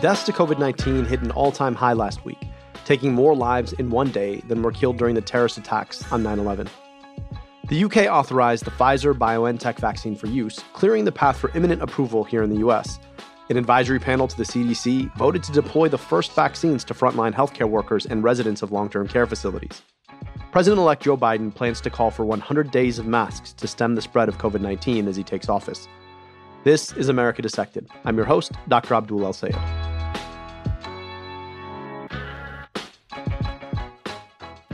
Deaths to COVID 19 hit an all time high last week, taking more lives in one day than were killed during the terrorist attacks on 9 11. The UK authorized the Pfizer BioNTech vaccine for use, clearing the path for imminent approval here in the US. An advisory panel to the CDC voted to deploy the first vaccines to frontline healthcare workers and residents of long term care facilities. President elect Joe Biden plans to call for 100 days of masks to stem the spread of COVID 19 as he takes office. This is America Dissected. I'm your host, Dr. Abdul El Sayed.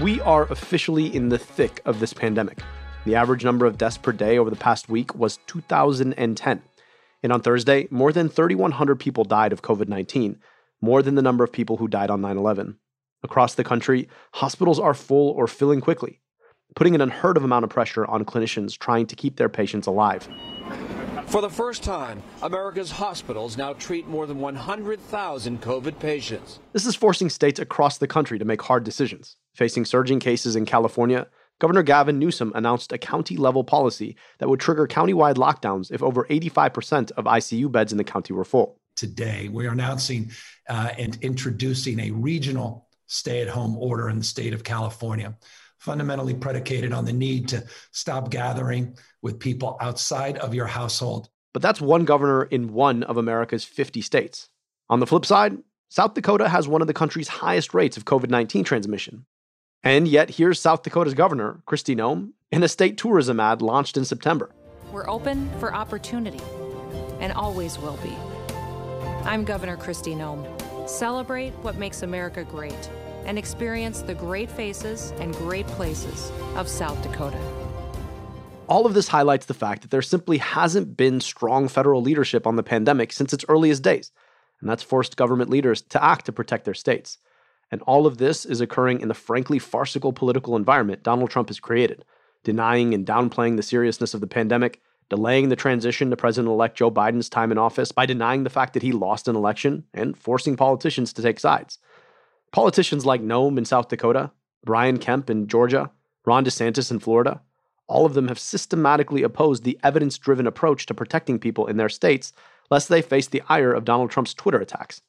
We are officially in the thick of this pandemic. The average number of deaths per day over the past week was 2,010. And on Thursday, more than 3,100 people died of COVID 19, more than the number of people who died on 9 11. Across the country, hospitals are full or filling quickly, putting an unheard of amount of pressure on clinicians trying to keep their patients alive. For the first time, America's hospitals now treat more than 100,000 COVID patients. This is forcing states across the country to make hard decisions. Facing surging cases in California, Governor Gavin Newsom announced a county level policy that would trigger countywide lockdowns if over 85% of ICU beds in the county were full. Today, we are announcing uh, and introducing a regional stay at home order in the state of California fundamentally predicated on the need to stop gathering with people outside of your household. But that's one governor in one of America's 50 states. On the flip side, South Dakota has one of the country's highest rates of COVID 19 transmission. And yet, here's South Dakota's governor, Kristi Noem, in a state tourism ad launched in September. We're open for opportunity and always will be. I'm Governor Kristi Noem. Celebrate what makes America great and experience the great faces and great places of South Dakota. All of this highlights the fact that there simply hasn't been strong federal leadership on the pandemic since its earliest days, and that's forced government leaders to act to protect their states. And all of this is occurring in the frankly farcical political environment Donald Trump has created, denying and downplaying the seriousness of the pandemic, delaying the transition to President elect Joe Biden's time in office by denying the fact that he lost an election, and forcing politicians to take sides. Politicians like Noem in South Dakota, Brian Kemp in Georgia, Ron DeSantis in Florida, all of them have systematically opposed the evidence driven approach to protecting people in their states, lest they face the ire of Donald Trump's Twitter attacks.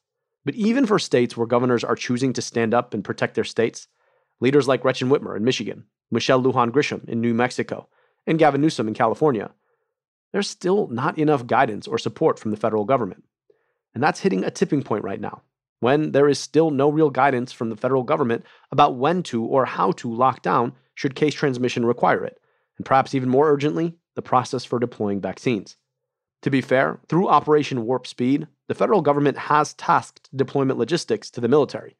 But even for states where governors are choosing to stand up and protect their states, leaders like Gretchen Whitmer in Michigan, Michelle Lujan Grisham in New Mexico, and Gavin Newsom in California, there's still not enough guidance or support from the federal government. And that's hitting a tipping point right now when there is still no real guidance from the federal government about when to or how to lock down should case transmission require it, and perhaps even more urgently, the process for deploying vaccines. To be fair, through Operation Warp Speed, the federal government has tasked deployment logistics to the military,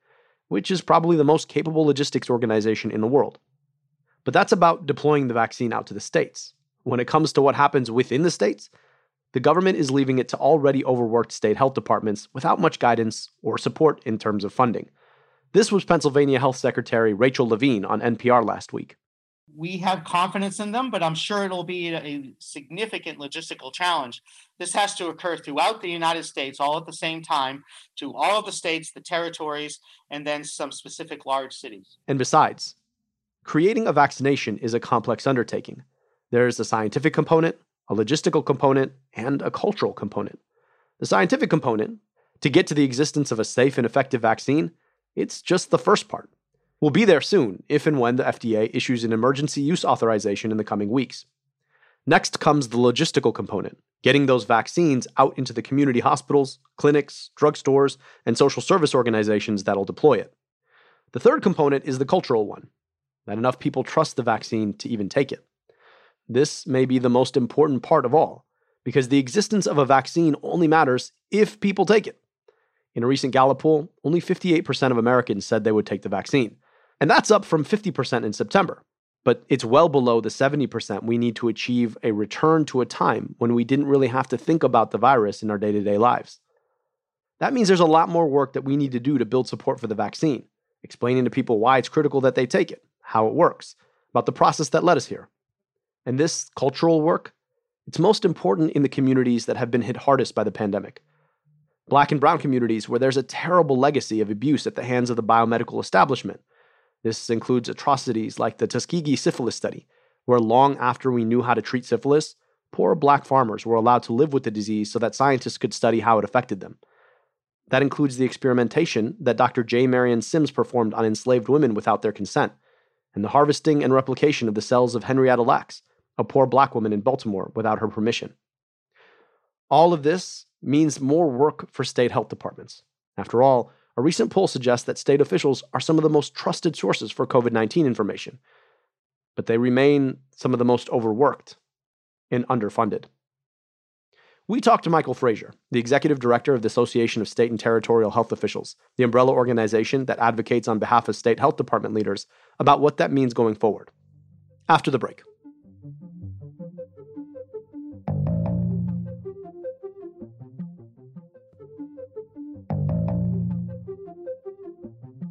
which is probably the most capable logistics organization in the world. But that's about deploying the vaccine out to the states. When it comes to what happens within the states, the government is leaving it to already overworked state health departments without much guidance or support in terms of funding. This was Pennsylvania Health Secretary Rachel Levine on NPR last week. We have confidence in them, but I'm sure it'll be a significant logistical challenge. This has to occur throughout the United States all at the same time to all of the states, the territories, and then some specific large cities. And besides, creating a vaccination is a complex undertaking. There's a scientific component, a logistical component, and a cultural component. The scientific component, to get to the existence of a safe and effective vaccine, it's just the first part. We'll be there soon, if and when the FDA issues an emergency use authorization in the coming weeks. Next comes the logistical component, getting those vaccines out into the community hospitals, clinics, drugstores, and social service organizations that'll deploy it. The third component is the cultural one that enough people trust the vaccine to even take it. This may be the most important part of all, because the existence of a vaccine only matters if people take it. In a recent Gallup poll, only 58% of Americans said they would take the vaccine. And that's up from 50% in September. But it's well below the 70% we need to achieve a return to a time when we didn't really have to think about the virus in our day to day lives. That means there's a lot more work that we need to do to build support for the vaccine, explaining to people why it's critical that they take it, how it works, about the process that led us here. And this cultural work, it's most important in the communities that have been hit hardest by the pandemic. Black and brown communities where there's a terrible legacy of abuse at the hands of the biomedical establishment. This includes atrocities like the Tuskegee syphilis study, where long after we knew how to treat syphilis, poor black farmers were allowed to live with the disease so that scientists could study how it affected them. That includes the experimentation that Dr. J. Marion Sims performed on enslaved women without their consent, and the harvesting and replication of the cells of Henrietta Lacks, a poor black woman in Baltimore, without her permission. All of this means more work for state health departments. After all, a recent poll suggests that state officials are some of the most trusted sources for COVID 19 information, but they remain some of the most overworked and underfunded. We talked to Michael Fraser, the executive director of the Association of State and Territorial Health Officials, the umbrella organization that advocates on behalf of state health department leaders, about what that means going forward. After the break.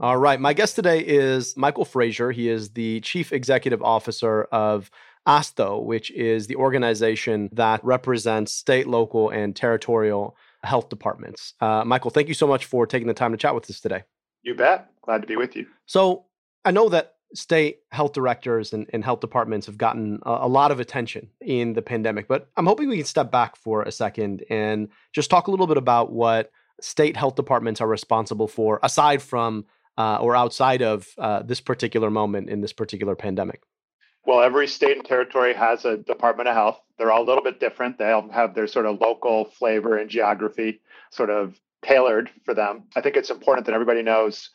All right. My guest today is Michael Fraser. He is the chief executive officer of ASTHO, which is the organization that represents state, local, and territorial health departments. Uh, Michael, thank you so much for taking the time to chat with us today. You bet. Glad to be with you. So, I know that state health directors and, and health departments have gotten a, a, lot of attention in the pandemic, but I'm hoping we can step back for a second and just talk a little bit about what state health departments are responsible for, aside from uh, or outside of uh, this particular moment in this particular pandemic. Well, every state and territory has a Department of Health. They're all a little bit different. They all have their sort of local flavor and geography sort of tailored for them. I think it's important that everybody knows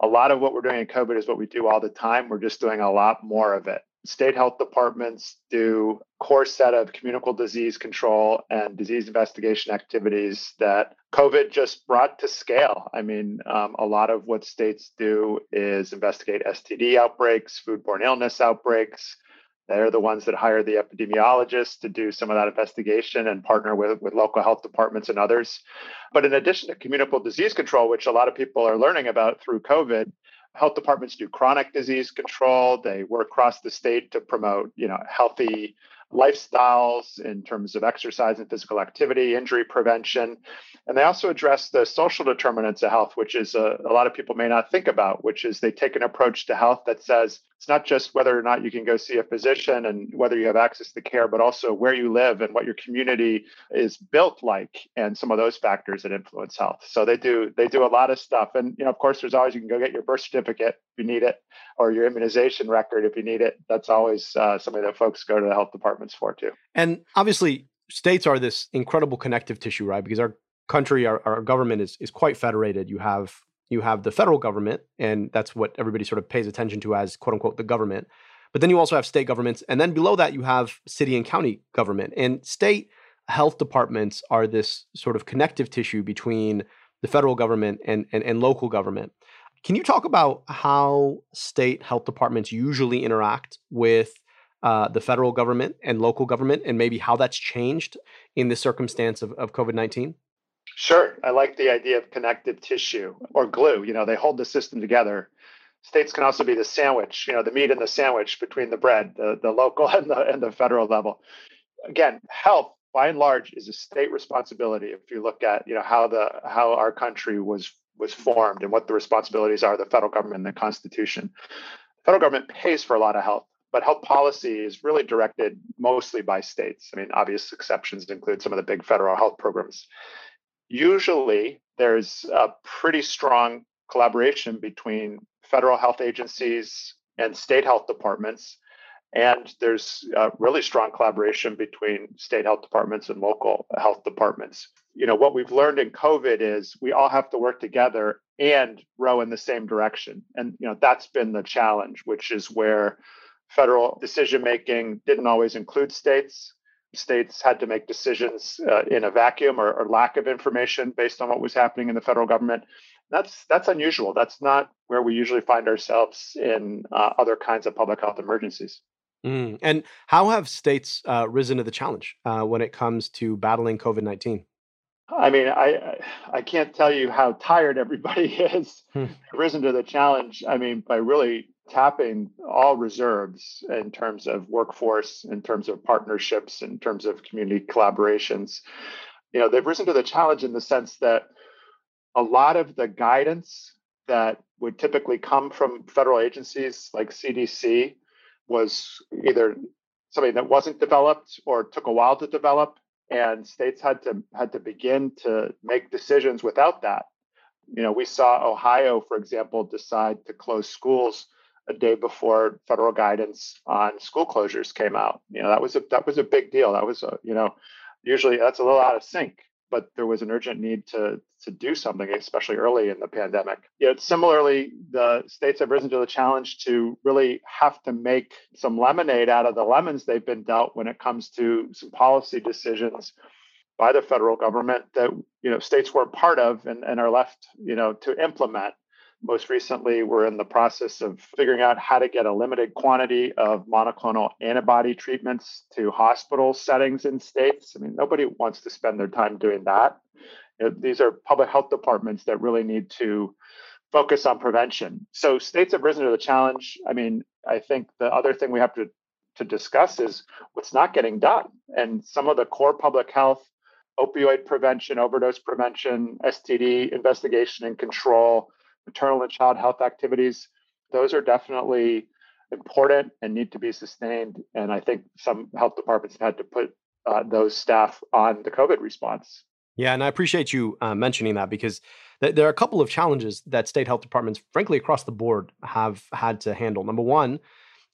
a lot of what we're doing in COVID is what we do all the time. We're just doing a lot more of it state health departments do core set of communicable disease control and disease investigation activities that COVID just brought to scale. I mean, um, a lot of what states do is investigate STD outbreaks, foodborne illness outbreaks. They're the ones that hire the epidemiologists to do some of that investigation and partner with, with local health departments and others. But in addition to communicable disease control, which a lot of people are learning about through COVID, health departments do chronic disease control. They work across the state to promote, you know, healthy lifestyles in terms of exercise and physical activity, injury prevention. And they also address the social determinants of health, which is a, a, lot of people may not think about, which is they take an approach to health that says it's not just whether or not you can go see a physician and whether you have access to care, but also where you live and what your community is built like and some of those factors that influence health. So they do they do a lot of stuff. And you know, of course, there's always you can go get your birth certificate if you need it, or your immunization record if you need it. That's always uh, something that folks go to the health departments for too. And obviously, states are this incredible connective tissue, right? Because our country, our, our government is is quite federated. You have you have the federal government, and that's what everybody sort of pays attention to as quote unquote the government. But then you also have state governments, and then below that you have city and county government. And state health departments are this sort of connective tissue between the federal government and, and, and local government. Can you talk about how state health departments usually interact with uh, the federal government and local government, and maybe how that's changed in the circumstance of, of COVID 19? Sure. I like the idea of connective tissue or glue. You know, they hold the system together. States can also be the sandwich, you know, the meat in the sandwich between the bread, the, the local and the, and the federal level. Again, health by and large is a state responsibility if you look at you know how the how our country was was formed and what the responsibilities are of the federal government and the constitution the federal government pays for a lot of health but health policy is really directed mostly by states i mean obvious exceptions include some of the big federal health programs usually there's a pretty strong collaboration between federal health agencies and state health departments. And there's really strong collaboration between state health departments and local health departments. You know, what we've learned in COVID is we all have to work together and row in the same direction. And, you know, that's been the challenge, which is where federal decision making didn't always include states states had to make decisions uh, in a vacuum or, or, lack of information based on what was happening in the federal government. That's that's unusual. That's not where we usually find ourselves in uh, other kinds of public health emergencies. Mm. And how have states uh, risen to the challenge uh, when it comes to battling COVID nineteen? I mean, I I can't tell you how tired everybody is. Hmm. Risen to the challenge. I mean, by really tapping all reserves in terms of workforce, in terms of partnerships, in terms of community collaborations. You know, they've risen to the challenge in the sense that a lot of the guidance that would typically come from federal agencies like CDC was either something that wasn't developed or took a while to develop and states had to had to begin to make decisions without that You know, we saw Ohio, for example, decide to close schools a day before federal guidance on school closures came out. You know, that was a that was a big deal. That was a, you know, usually that's a little out of sync, but there was an urgent need to to do something, especially early in the pandemic. You know, similarly, the states have risen to the challenge to really have to make some lemonade out of the lemons they've been dealt when it comes to some policy decisions by the federal government that you know states weren't part of and, and are left you know to implement most recently, we're in the process of figuring out how to get a limited quantity of monoclonal antibody treatments to hospital settings in states. I mean, nobody wants to spend their time doing that. Uh, these are public health departments that really need to focus on prevention. So states have risen to the challenge. I mean, I think the other thing we have to to discuss is what's not getting done. And some of the core public health, opioid prevention, overdose prevention, STD investigation and control, maternal and child health activities, those are definitely important and need to be sustained. And I think some health departments had to put uh, those staff on the COVID response. Yeah, and I appreciate you uh, mentioning that because th- there are a couple of challenges that state health departments, frankly, across the board, have had to handle. Number one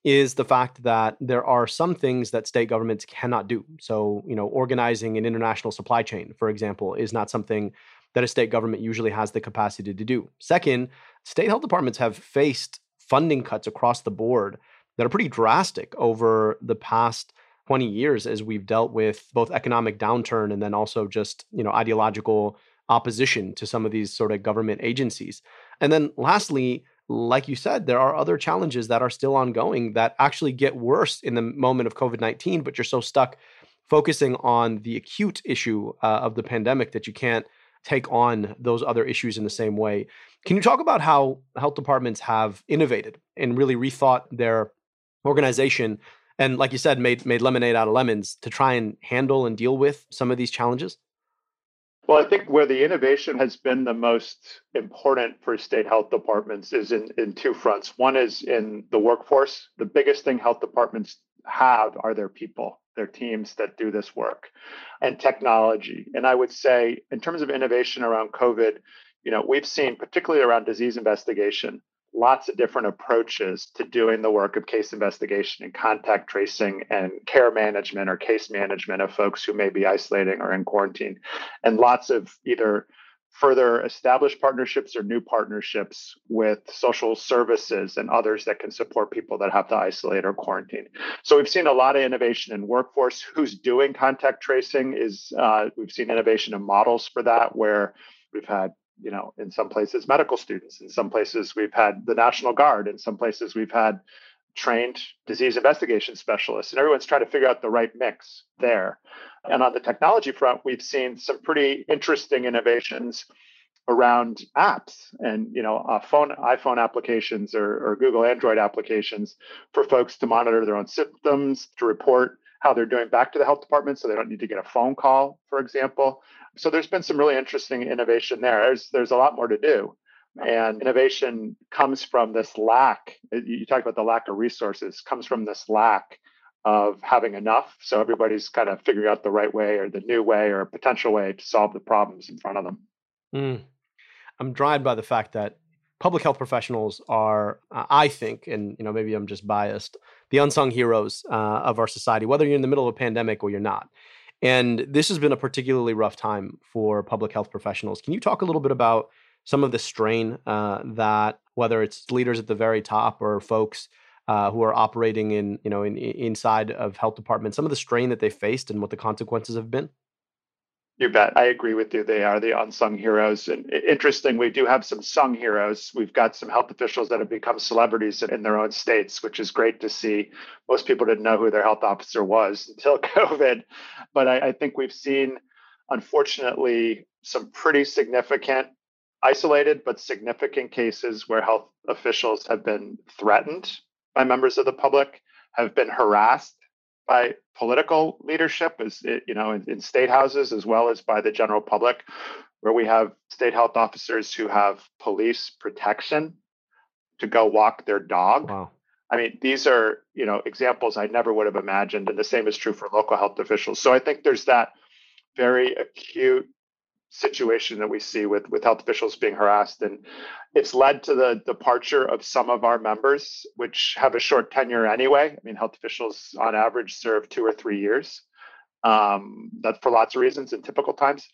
is the fact that there are some things that state governments cannot do. So, you know, organizing an international supply chain, for example, is not something that a state government usually has the capacity to do. Second, state health departments have faced funding cuts across the board that are pretty drastic over the past 20 years as we've dealt with both economic downturn and then also just, you know, ideological opposition to some of these sort of government agencies. And then lastly, like you said, there are other challenges that are still ongoing that actually get worse in the moment of COVID 19, but you're so stuck focusing on the acute issue uh, of the pandemic that you can't take on those other issues in the same way. Can you talk about how health departments have innovated and really rethought their organization and like you said made made lemonade out of lemons to try and handle and deal with some of these challenges? Well, I think where the innovation has been the most important for state health departments is in, in two fronts. One is in the workforce. The biggest thing health departments have are their people their teams that do this work and technology. And I would say, in terms of innovation around COVID, you know, we've seen, particularly around disease investigation, lots of different approaches to doing the work of case investigation and contact tracing and care management or case management of folks who may be isolating or in quarantine, and lots of either further established partnerships or new partnerships with social services and others that can support people that have to isolate or quarantine. So we've seen a lot of innovation in workforce. Who's doing contact tracing is uh, we've seen innovation in models for that where we've had you know in some places medical students. In some places we've had the national guard. In some places we've had trained disease investigation specialists, and everyone's trying to figure out the right mix there. And on the technology front, we've seen some pretty interesting innovations around apps. And you know uh, phone iphone applications or, or google android applications for folks to monitor their own symptoms to report how they're doing back to the health department so they don't need to get a phone call for example so there's been some really interesting innovation there there's there's a lot more to do and innovation comes from this lack. You talk about the lack of resources, comes from this lack of having enough. So everybody's kind of figuring out the right way or the new way or a potential way to solve the problems in front of them. Mm. I'm dried by the fact that public health professionals are, uh, I think, and you know maybe I'm just biased, the unsung heroes uh, of our society, whether you're in the middle of a pandemic or you're not. And this has been a particularly rough time for public health professionals. Can you talk a little bit about some of the strain uh, that whether it's leaders at the very top or folks uh, who are operating in you know in, inside of health departments, some of the strain that they faced and what the consequences have been. You bet. I agree with you. They are the unsung heroes. And interesting, we do have some sung heroes. We've got some health officials that have become celebrities in their own states, which is great to see. Most people didn't know who their health officer was until COVID. But I, I think we've seen, unfortunately, some pretty significant isolated but significant cases where health officials have been threatened by members of the public, have been harassed by political leadership, as you know, in, in state houses as well as by the general public, where we have state health officers who have police protection to go walk their dog. Wow. I mean, these are you know examples I never would have imagined, and the same is true for local health officials. So I think there's that very acute situation that we see with with health officials being harassed and it's led to the departure of some of our members which have a short tenure anyway. I mean health officials on average serve two or three years um, that for lots of reasons in typical times.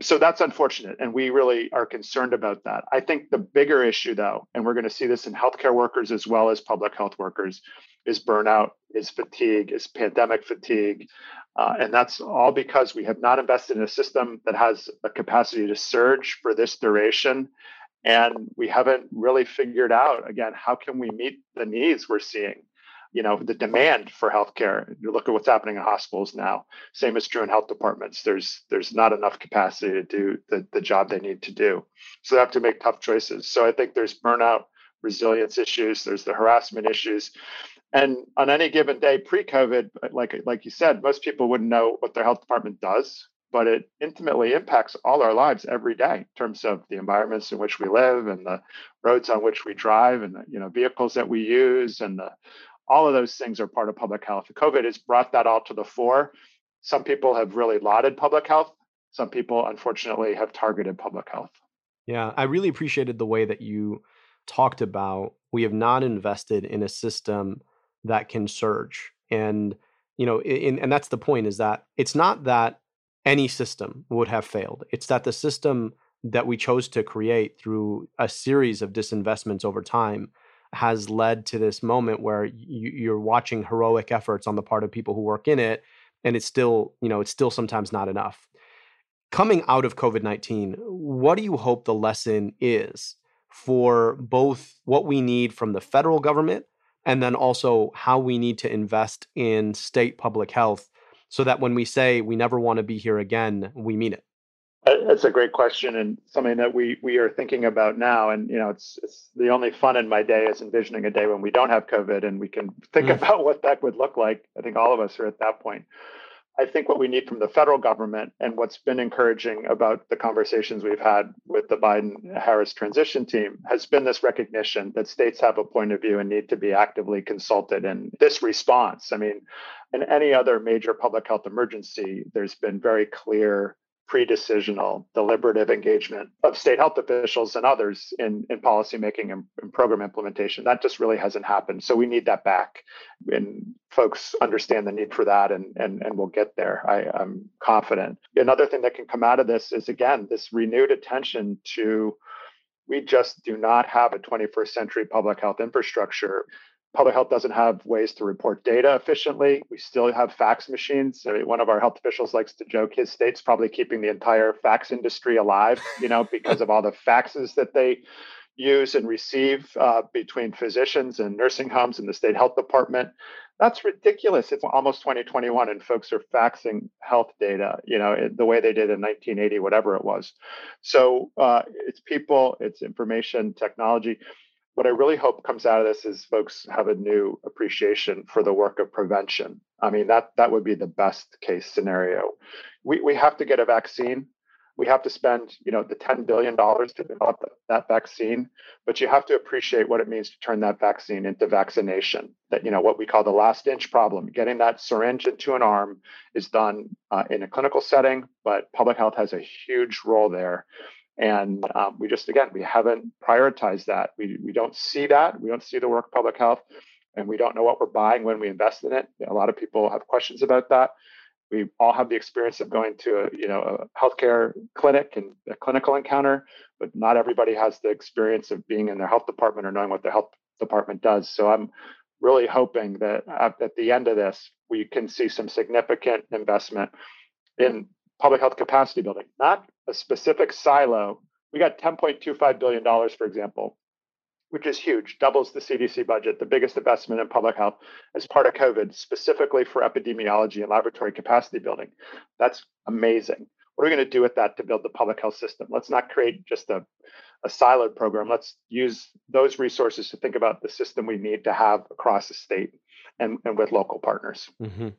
So that's unfortunate and we really are concerned about that. I think the bigger issue though and we're going to see this in healthcare workers as well as public health workers is burnout is fatigue is pandemic fatigue uh, and that's all because we have not invested in a system that has a capacity to surge for this duration. And we haven't really figured out, again, how can we meet the needs we're seeing? You know, the demand for healthcare. You look at what's happening in hospitals now. Same is true in health departments. There's there's not enough capacity to do the, the job they need to do. So they have to make tough choices. So I think there's burnout, resilience issues, there's the harassment issues. And on any given day pre-COVID, like like you said, most people wouldn't know what their health department does, but it intimately impacts all our lives every day in terms of the environments in which we live and the roads on which we drive and the you know vehicles that we use and the, all of those things are part of public health. COVID has brought that all to the fore. Some people have really lauded public health. Some people, unfortunately, have targeted public health. Yeah, I really appreciated the way that you talked about we have not invested in a system that can surge. And you know in, and that's the point is that it's not that any system would have failed. It's that the system that we chose to create through a series of disinvestments over time has led to this moment where you, are watching heroic efforts on the part of people who work in it and it's still you know it's still sometimes not enough. Coming out of covid-19 what do you hope the lesson is for both what we need from the federal government and then also how we need to invest in state public health so that when we say we never want to be here again, we mean it? That's a great question and something that we we are thinking about now. And you know, it's it's the only fun in my day is envisioning a day when we don't have COVID and we can think mm. about what that would look like. I think all of us are at that point. I think what we need from the federal government and what's been encouraging about the conversations we've had with the Biden Harris transition team has been this recognition that states have a point of view and need to be actively consulted in this response. I mean, in any other major public health emergency, there's been very clear pre-decisional, deliberative engagement of state health officials and others in, in policymaking and, and program implementation. That just really hasn't happened. So we need that back. And folks understand the need for that and, and, and we'll get there. I, I'm confident. Another thing that can come out of this is, again, this renewed attention to we just do not have a 21st century public health infrastructure public health doesn't have ways to report data efficiently. We still have fax machines. I mean, one of our health officials likes to joke his state's probably keeping the entire fax industry alive, you know, because of all the faxes that they use and receive uh, between physicians and nursing homes and the state health department. That's ridiculous. It's almost 2021 and folks are faxing health data, you know, the way they did in 1980, whatever it was. So uh, it's people, it's information, technology what I really hope comes out of this is folks have a new appreciation for the work of prevention. I mean, that that would be the best case scenario. We we have to get a vaccine. We have to spend, you know, the $10 billion to develop that vaccine, but you have to appreciate what it means to turn that vaccine into vaccination. That, you know, what we call the last inch problem. Getting that syringe into an arm is done uh, in a clinical setting, but public health has a huge role there. And um, we just, again, we haven't prioritized that. We, we don't see that. We don't see the work of public health, and we don't know what we're buying when we invest in it. A lot of people have questions about that. We all have the experience of going to a, you know, a healthcare clinic and a clinical encounter, but not everybody has the experience of being in their health department or knowing what their health department does. So I'm really hoping that at, at the end of this, we can see some significant investment in public health capacity building, not a specific silo. We got $10.25 billion, for example, which is huge, doubles the CDC budget, the biggest investment in public health as part of COVID, specifically for epidemiology and laboratory capacity building. That's amazing. What are we going to do with that to build the public health system? Let's not create just a, a siloed program. Let's use those resources to think about the system we need to have across the state and, and with local partners. Mm-hmm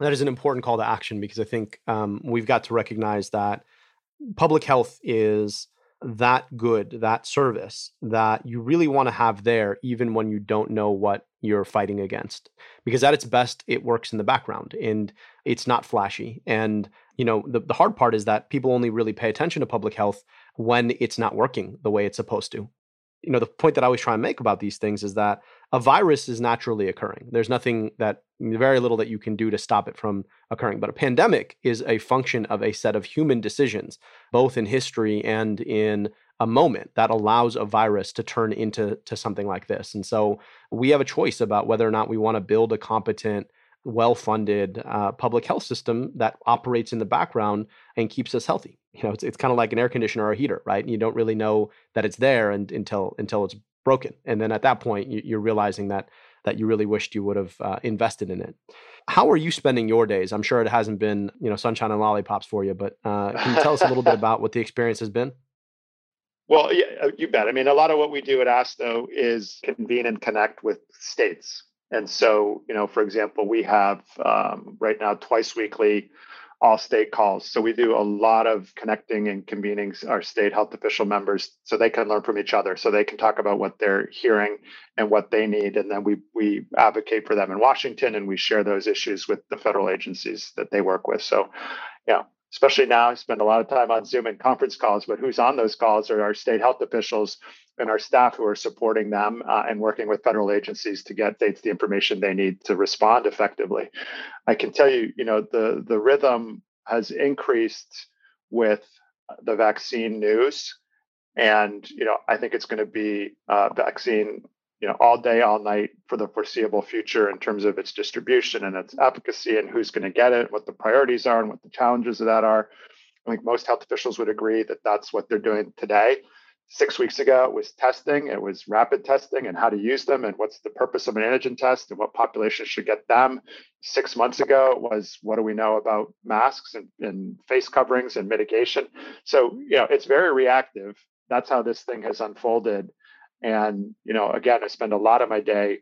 that is an important call to action because I think um, we've got to recognize that public health is that good, that service that you really want to have there, even when you don't know what you're fighting against. Because at its best, it works in the background and it's not flashy. And, you know, the, the hard part is that people only really pay attention to public health when it's not working the way it's supposed to. You know, the point that I always try and make about these things is that a virus is naturally occurring. There's nothing that, very little that you can do to stop it from occurring. But a pandemic is a function of a set of human decisions, both in history and in a moment that allows a virus to turn into to something like this. And so we have a choice about whether or not we want to build a competent, well funded uh, public health system that operates in the background and keeps us healthy. You know, it's, it's kind of like an air conditioner or a heater, right? You don't really know that it's there and, until until it's broken. And then at that point, you, are realizing that that you really wished you would have uh, invested in it. How are you spending your days? I'm sure it hasn't been you know sunshine and lollipops for you, but uh, can you tell us a little bit about what the experience has been? Well, yeah, uh, you bet. I mean, a lot of what we do at ASTHO is convene and connect with states. And so, you know, for example, we have um, right now twice weekly all state calls. So we do a lot of connecting and convening our state health official members so they can learn from each other, so they can talk about what they're hearing and what they need. And then we we advocate for them in Washington and we share those issues with the federal agencies that they work with. So yeah, especially now, I spend a lot of time on Zoom and conference calls, but who's on those calls are our state health officials and our staff who are supporting them uh, and working with federal agencies to get states the information they need to respond effectively. I can tell you, you know, the, the rhythm has increased with the vaccine news. And, you know, I think it's going to be uh, vaccine you know all day all night for the foreseeable future in terms of its distribution and its efficacy and who's going to get it what the priorities are and what the challenges of that are i think most health officials would agree that that's what they're doing today six weeks ago it was testing it was rapid testing and how to use them and what's the purpose of an antigen test and what population should get them. Six months ago it was what do we know about masks and, and face coverings and mitigation. So you know it's very reactive. That's how this thing has unfolded. And, you know, again, I spend a lot of my day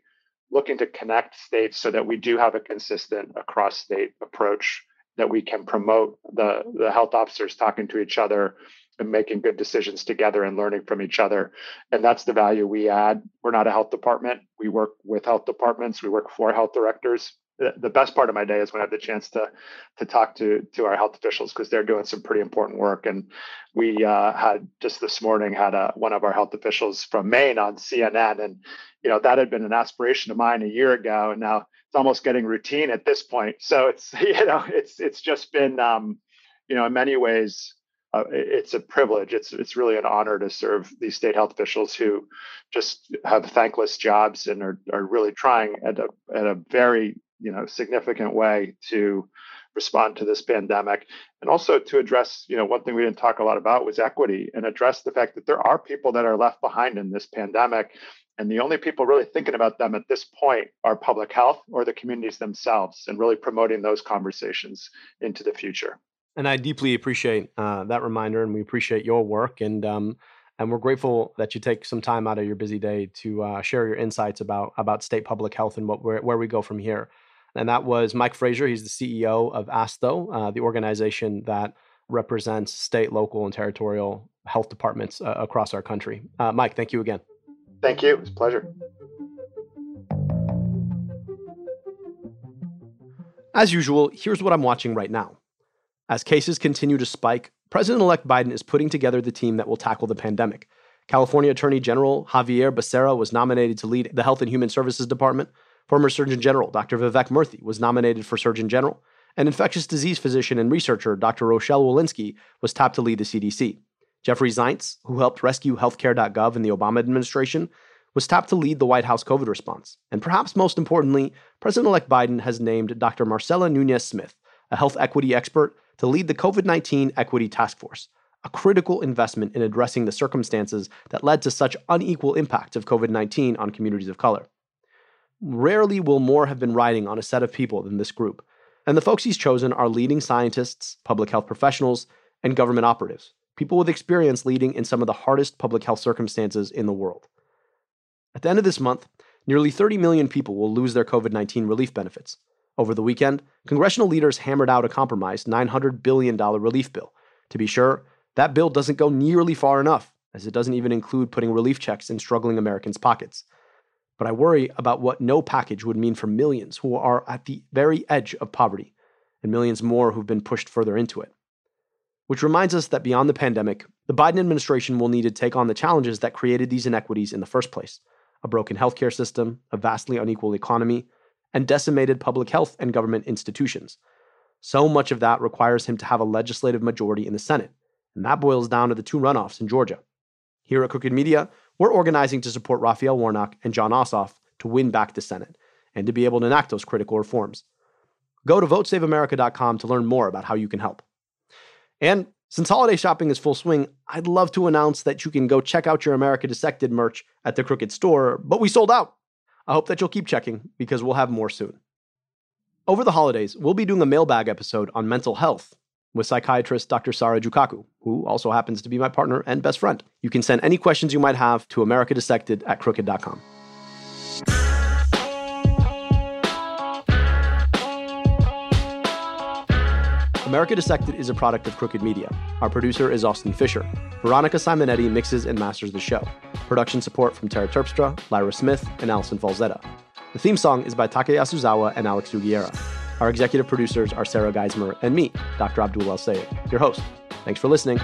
looking to connect states so that we do have a consistent across state approach that we can promote the, the health officers talking to each other and making good decisions together and learning from each other. And that's the value we add. We're not a health department. We work with health departments, we work for health directors the best part of my day is when I have the chance to to talk to to our health officials because they're doing some pretty important work. And we uh, had just this morning had a, one of our health officials from Maine on CNN, and you know that had been an aspiration of mine a year ago, and now it's almost getting routine at this point. So it's you know it's it's just been um, you know in many ways uh, it's a privilege. It's it's really an honor to serve these state health officials who just have thankless jobs and are, are really trying at a at a very you know significant way to respond to this pandemic. And also to address you know one thing we didn't talk a lot about was equity and address the fact that there are people that are left behind in this pandemic. And the only people really thinking about them at this point are public health or the communities themselves and really promoting those conversations into the future and i deeply appreciate uh, that reminder and we appreciate your work and um, and we're grateful that you take some time out of your busy day to uh, share your insights about about state public health and what where, where we go from here and that was Mike Fraser. He's the CEO of ASTHO, uh, the organization that represents state, local, and territorial health departments uh, across our country. Uh, Mike, thank you again. Thank you. It's a pleasure. As usual, here's what I'm watching right now. As cases continue to spike, President elect Biden is putting together the team that will tackle the pandemic. California Attorney General Xavier Becerra was nominated to lead the Health and Human Services Department. Former Surgeon General Dr. Vivek Murthy was nominated for Surgeon General, and infectious disease physician and researcher Dr. Rochelle Walensky was tapped to lead the CDC. Jeffrey Zients, who helped rescue healthcare.gov in the Obama administration, was tapped to lead the White House COVID response. And perhaps most importantly, President elect Biden has named Dr. Marcella Nunez Smith, a health equity expert, to lead the COVID 19 Equity Task Force, a critical investment in addressing the circumstances that led to such unequal impacts of COVID 19 on communities of color. Rarely will more have been riding on a set of people than this group, and the folks he's chosen are leading scientists, public health professionals, and government operatives, people with experience leading in some of the hardest public health circumstances in the world. At the end of this month, nearly 30 million people will lose their COVID 19 relief benefits. Over the weekend, congressional leaders hammered out a compromised $900 billion relief bill. To be sure, that bill doesn't go nearly far enough, as it doesn't even include putting relief checks in struggling Americans' pockets. but I worry about what no package would mean for millions who are at the very edge of poverty and millions more who've been pushed further into it. Which reminds us that beyond the pandemic, the Biden administration will need to take on the challenges that created these inequities in the first place a broken healthcare system, a vastly unequal economy, and decimated public health and government institutions. So much of that requires him to have a legislative majority in the Senate, and that boils down to the two runoffs in Georgia. Here at Crooked Media, we're organizing to support Raphael Warnock and Jon Ossoff to win back the Senate and to be able to enact those critical reforms. Go to votesaveamerica.com to learn more about how you can help. And since holiday shopping is full swing, I'd love to announce that you can go check out your America Dissected merch at the Crooked Store, but we sold out. I hope that you'll keep checking because we'll have more soon. Over the holidays, we'll be doing a mailbag episode on mental health with psychiatrist Dr. Sarah Jukaku, who also happens to be my partner and best friend. You can send any questions you might have to americadissected at crooked.com. America Dissected is a product of Crooked Media. Our producer is Austin Fisher. Veronica Simonetti mixes and masters the show. Production support from Tara Terpstra, Lyra Smith, and Allison Falzetta. The theme song is by Taka Yasuzawa and Alex Sugiura. Our executive producers are Sarah Geismer and me, Dr. Abdul El Sayed, your host. Thanks for listening.